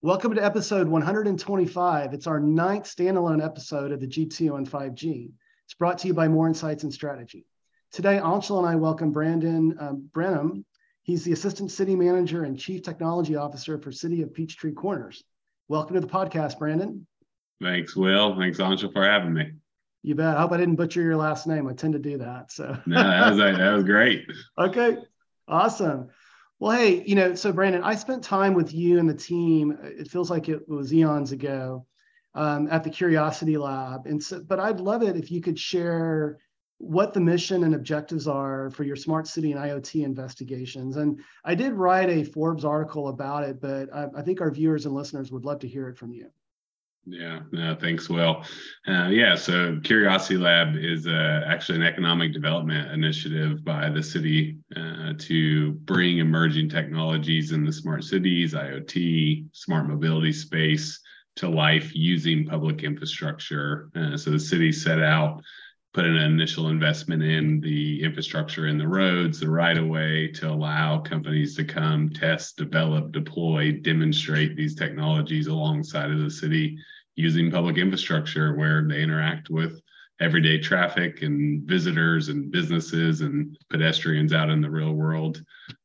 Welcome to episode 125. It's our ninth standalone episode of the G2 on 5G. It's brought to you by Moor Insights and Strategy. Today, Anshel and I welcome Brandon um, Branham. He's the Assistant City Manager and Chief Technology Officer for City of Peachtree Corners. Welcome to the podcast, Brandon. Thanks, Will. Thanks, Anshel, for having me. You bet. I hope I didn't butcher your last name. I tend to do that. So no, that was that was great. okay, awesome. Well, hey, you know, so Brandon, I spent time with you and the team. It feels like it was eons ago um, at the Curiosity Lab, and so, but I'd love it if you could share what the mission and objectives are for your smart city and IoT investigations. And I did write a Forbes article about it, but I, I think our viewers and listeners would love to hear it from you. Yeah, no, thanks, Will. Uh, yeah, so Curiosity Lab is uh, actually an economic development initiative by the city uh, to bring emerging technologies in the smart cities, IoT, smart mobility space to life using public infrastructure. Uh, so the city set out, put an initial investment in the infrastructure in the roads, the right of way to allow companies to come test, develop, deploy, demonstrate these technologies alongside of the city using public infrastructure where they interact with everyday traffic and visitors and businesses and pedestrians out in the real world.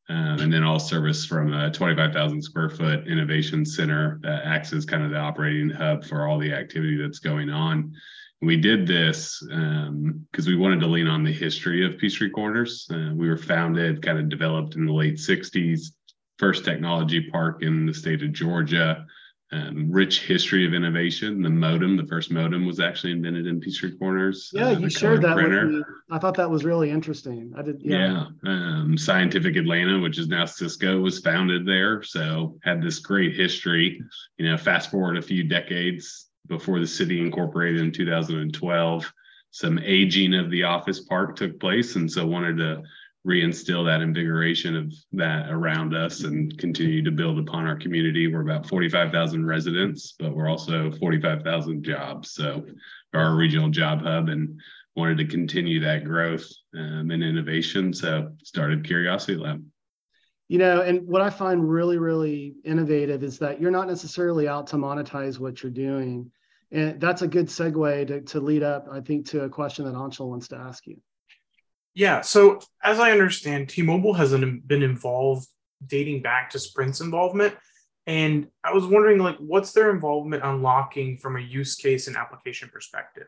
Um, and then all service from a 25,000 square foot innovation center that acts as kind of the operating hub for all the activity that's going on. We did this because um, we wanted to lean on the history of Peachtree Corners. Uh, we were founded, kind of developed in the late 60s, first technology park in the state of Georgia um, rich history of innovation. The modem, the first modem, was actually invented in Peachtree Corners. Yeah, uh, you shared that printer. with me. I thought that was really interesting. I did. Yeah. yeah um, Scientific Atlanta, which is now Cisco, was founded there. So had this great history. You know, fast forward a few decades before the city incorporated in 2012. Some aging of the office park took place, and so wanted to reinstill that invigoration of that around us and continue to build upon our community. We're about 45,000 residents, but we're also 45,000 jobs. So our regional job hub and wanted to continue that growth um, and innovation. So started Curiosity Lab. You know, and what I find really, really innovative is that you're not necessarily out to monetize what you're doing. And that's a good segue to, to lead up, I think, to a question that Anshel wants to ask you. Yeah. So as I understand, T-Mobile has been involved dating back to Sprint's involvement. And I was wondering, like, what's their involvement unlocking from a use case and application perspective?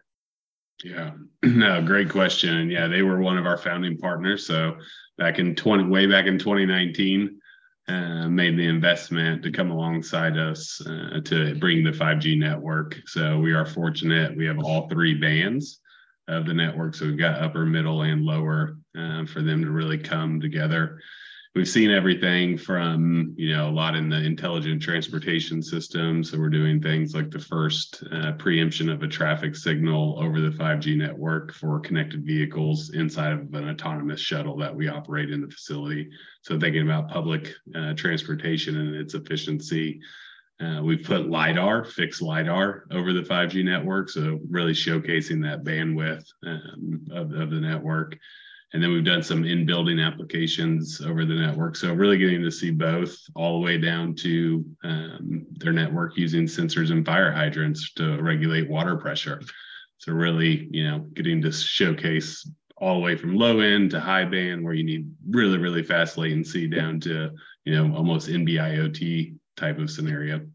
Yeah, no, great question. And yeah, they were one of our founding partners. So back in 20, way back in 2019, uh, made the investment to come alongside us uh, to bring the 5G network. So we are fortunate. We have all three bands of the network. So we've got upper, middle, and lower uh, for them to really come together. We've seen everything from, you know, a lot in the intelligent transportation system. So we're doing things like the first uh, preemption of a traffic signal over the 5G network for connected vehicles inside of an autonomous shuttle that we operate in the facility. So thinking about public uh, transportation and its efficiency, uh, we've put LIDAR, fixed LIDAR over the 5G network. So, really showcasing that bandwidth um, of, of the network. And then we've done some in building applications over the network. So, really getting to see both all the way down to um, their network using sensors and fire hydrants to regulate water pressure. So, really, you know, getting to showcase all the way from low end to high band where you need really, really fast latency down to, you know, almost NB-IoT type of scenario.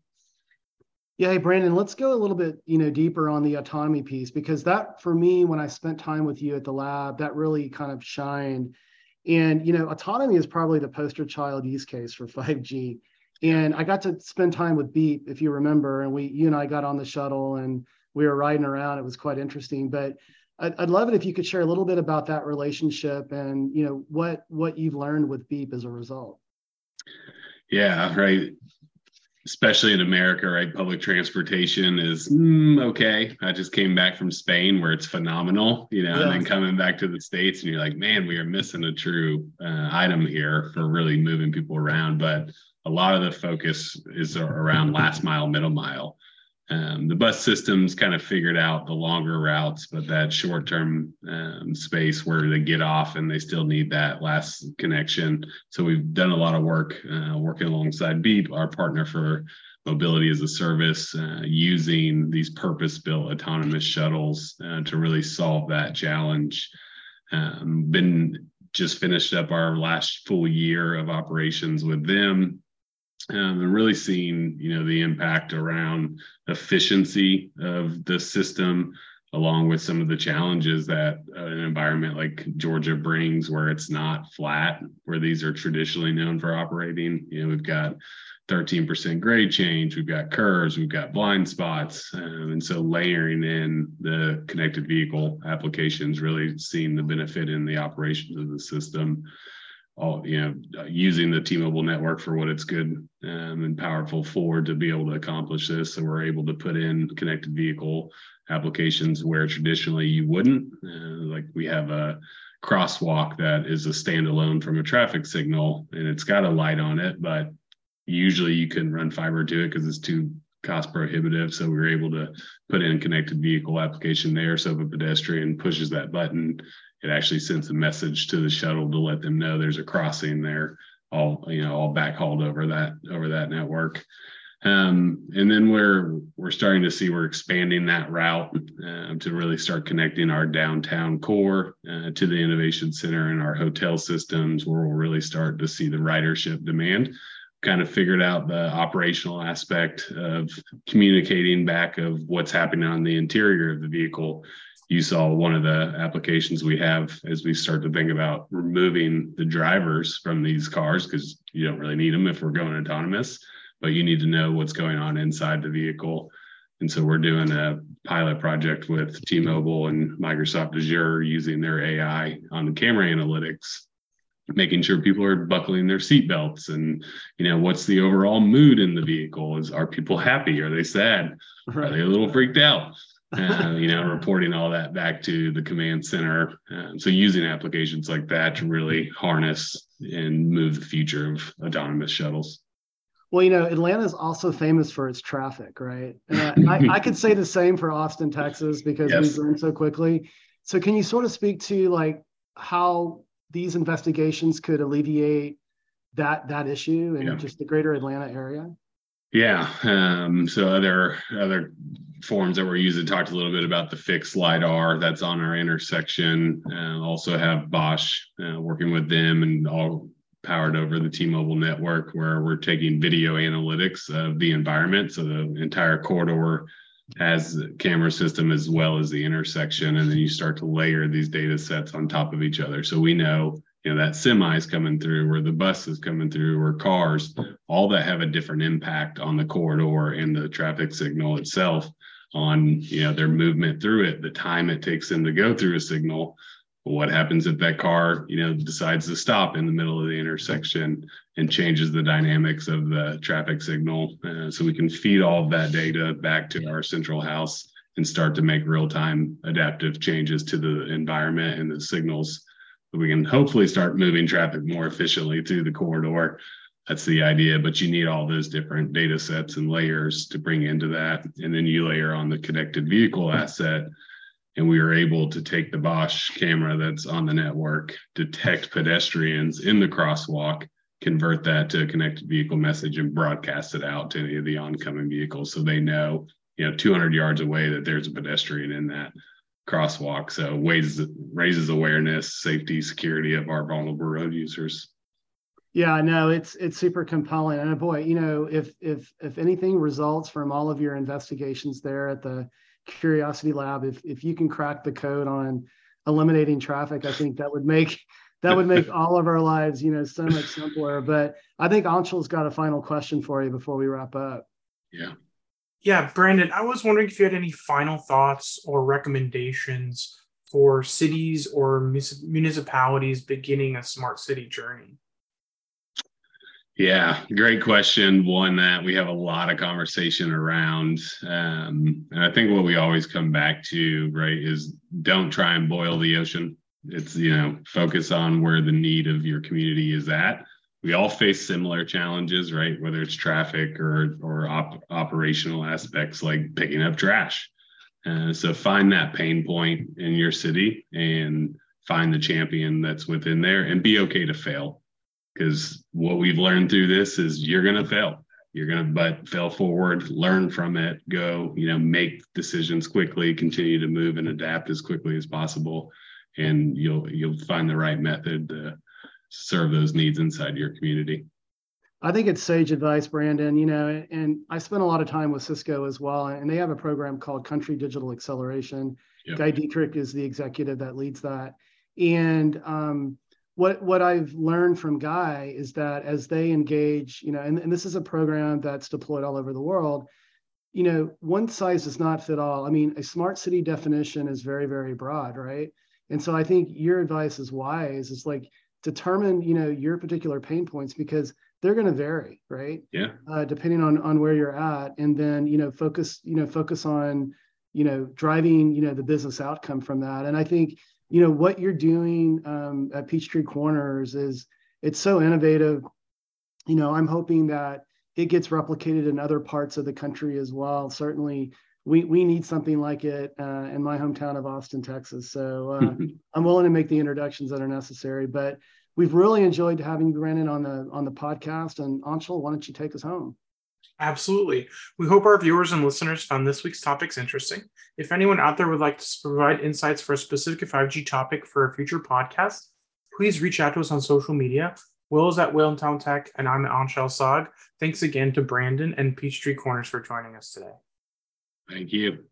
Yeah, hey Brandon, let's go a little bit, you know, deeper on the autonomy piece because that for me, when I spent time with you at the lab, that really kind of shined. And you know, autonomy is probably the poster child use case for 5G. And I got to spend time with Beep, if you remember, and we, you and I got on the shuttle and we were riding around. It was quite interesting. But I'd, I'd love it if you could share a little bit about that relationship and you know what what you've learned with Beep as a result. Yeah, right especially in America, right? Public transportation is mm, okay. I just came back from Spain where it's phenomenal, you know, yeah. and then coming back to the States and you're like, man, we are missing a true uh, item here for really moving people around. But a lot of the focus is around last mile, middle mile. Um, the bus systems kind of figured out the longer routes, but that short term um, space where they get off and they still need that last connection. So we've done a lot of work uh, working alongside Beep, our partner for mobility as a service uh, using these purpose built autonomous shuttles uh, to really solve that challenge. Um, been just finished up our last full year of operations with them um, and really seeing you know the impact around efficiency of the system along with some of the challenges that uh, an environment like Georgia brings where it's not flat where these are traditionally known for operating. You know we've got 13% grade change we've got curves we've got blind spots um, and so layering in the connected vehicle applications really seeing the benefit in the operations of the system all you know using the T-Mobile network for what it's good um, and powerful for to be able to accomplish this. So we're able to put in connected vehicle applications where traditionally you wouldn't. Uh, like we have a crosswalk that is a standalone from a traffic signal and it's got a light on it, but usually you couldn't run fiber to it because it's too cost prohibitive. So we were able to put in connected vehicle application there. So if a pedestrian pushes that button, it actually sends a message to the shuttle to let them know there's a crossing there all you know all backhauled over that over that network. Um, and then we're we're starting to see we're expanding that route uh, to really start connecting our downtown core uh, to the innovation center and our hotel systems where we'll really start to see the ridership demand. Kind of figured out the operational aspect of communicating back of what's happening on the interior of the vehicle you saw one of the applications we have as we start to think about removing the drivers from these cars because you don't really need them if we're going autonomous, but you need to know what's going on inside the vehicle. And so we're doing a pilot project with T-Mobile and Microsoft Azure using their AI on the camera analytics, making sure people are buckling their seatbelts and you know what's the overall mood in the vehicle? Is are people happy? Are they sad? Are they a little freaked out? Uh, you know, reporting all that back to the command center. Uh, so using applications like that to really harness and move the future of autonomous shuttles. Well, you know, Atlanta is also famous for its traffic, right? I, I, could say the same for Austin, Texas, because yes. we've grown so quickly. So, can you sort of speak to like how these investigations could alleviate that that issue in yeah. just the greater Atlanta area? Yeah. Um, so other other forms that we're using talked a little bit about the fixed lidar that's on our intersection. Uh, also have Bosch uh, working with them and all powered over the T-Mobile network, where we're taking video analytics of the environment. So the entire corridor has camera system as well as the intersection, and then you start to layer these data sets on top of each other. So we know you know that semi is coming through or the bus is coming through or cars all that have a different impact on the corridor and the traffic signal itself on you know their movement through it the time it takes them to go through a signal. What happens if that car you know decides to stop in the middle of the intersection and changes the dynamics of the traffic signal? Uh, so we can feed all of that data back to our central house and start to make real-time adaptive changes to the environment and the signals. We can hopefully start moving traffic more efficiently through the corridor. That's the idea, but you need all those different data sets and layers to bring into that. And then you layer on the connected vehicle asset. And we are able to take the Bosch camera that's on the network, detect pedestrians in the crosswalk, convert that to a connected vehicle message, and broadcast it out to any of the oncoming vehicles so they know, you know, 200 yards away that there's a pedestrian in that crosswalk. So raises raises awareness, safety, security of our vulnerable road users. Yeah, no, it's it's super compelling. And boy, you know, if if if anything results from all of your investigations there at the Curiosity Lab, if if you can crack the code on eliminating traffic, I think that would make that would make all of our lives, you know, so much simpler. But I think Anshel's got a final question for you before we wrap up. Yeah yeah, Brandon, I was wondering if you had any final thoughts or recommendations for cities or municipalities beginning a smart city journey. Yeah, great question. One that we have a lot of conversation around. Um, and I think what we always come back to, right, is don't try and boil the ocean. It's, you know, focus on where the need of your community is at we all face similar challenges, right? Whether it's traffic or or op- operational aspects like picking up trash. Uh, so find that pain point in your city and find the champion that's within there and be okay to fail because what we've learned through this is you're going to fail you're going to but fail forward learn from it go you know make decisions quickly continue to move and adapt as quickly as possible and you'll you'll find the right method to serve those needs inside your community I think it's sage advice, Brandon. You know, and I spent a lot of time with Cisco as well, and they have a program called Country Digital Acceleration. Yep. Guy Diedrich is the executive that leads that, and um, what what I've learned from Guy is that as they engage, you know, and, and this is a program that's deployed all over the world. You know, one size does not fit all. I mean, a smart city definition is very very broad, right? And so I think your advice is wise. It's like determine you know your particular pain points because they're going to vary right yeah uh, depending on on where you're at and then you know focus you know focus on you know driving you know the business outcome from that and i think you know what you're doing um, at peachtree corners is it's so innovative you know i'm hoping that it gets replicated in other parts of the country as well certainly we we need something like it uh, in my hometown of austin texas so uh, i'm willing to make the introductions that are necessary but we've really enjoyed having you, Brandon, on the on the podcast. And Anshel, why don't you take us home? Absolutely. We hope our viewers and listeners found this week's topics interesting. If anyone out there would like to provide insights for a specific 5G topic for a future podcast, please reach out to us on social media. Will is at WillTownTech, and I'm at Anshel Sag. Thanks again to Brandon and Peachtree Corners for joining us today. Thank you.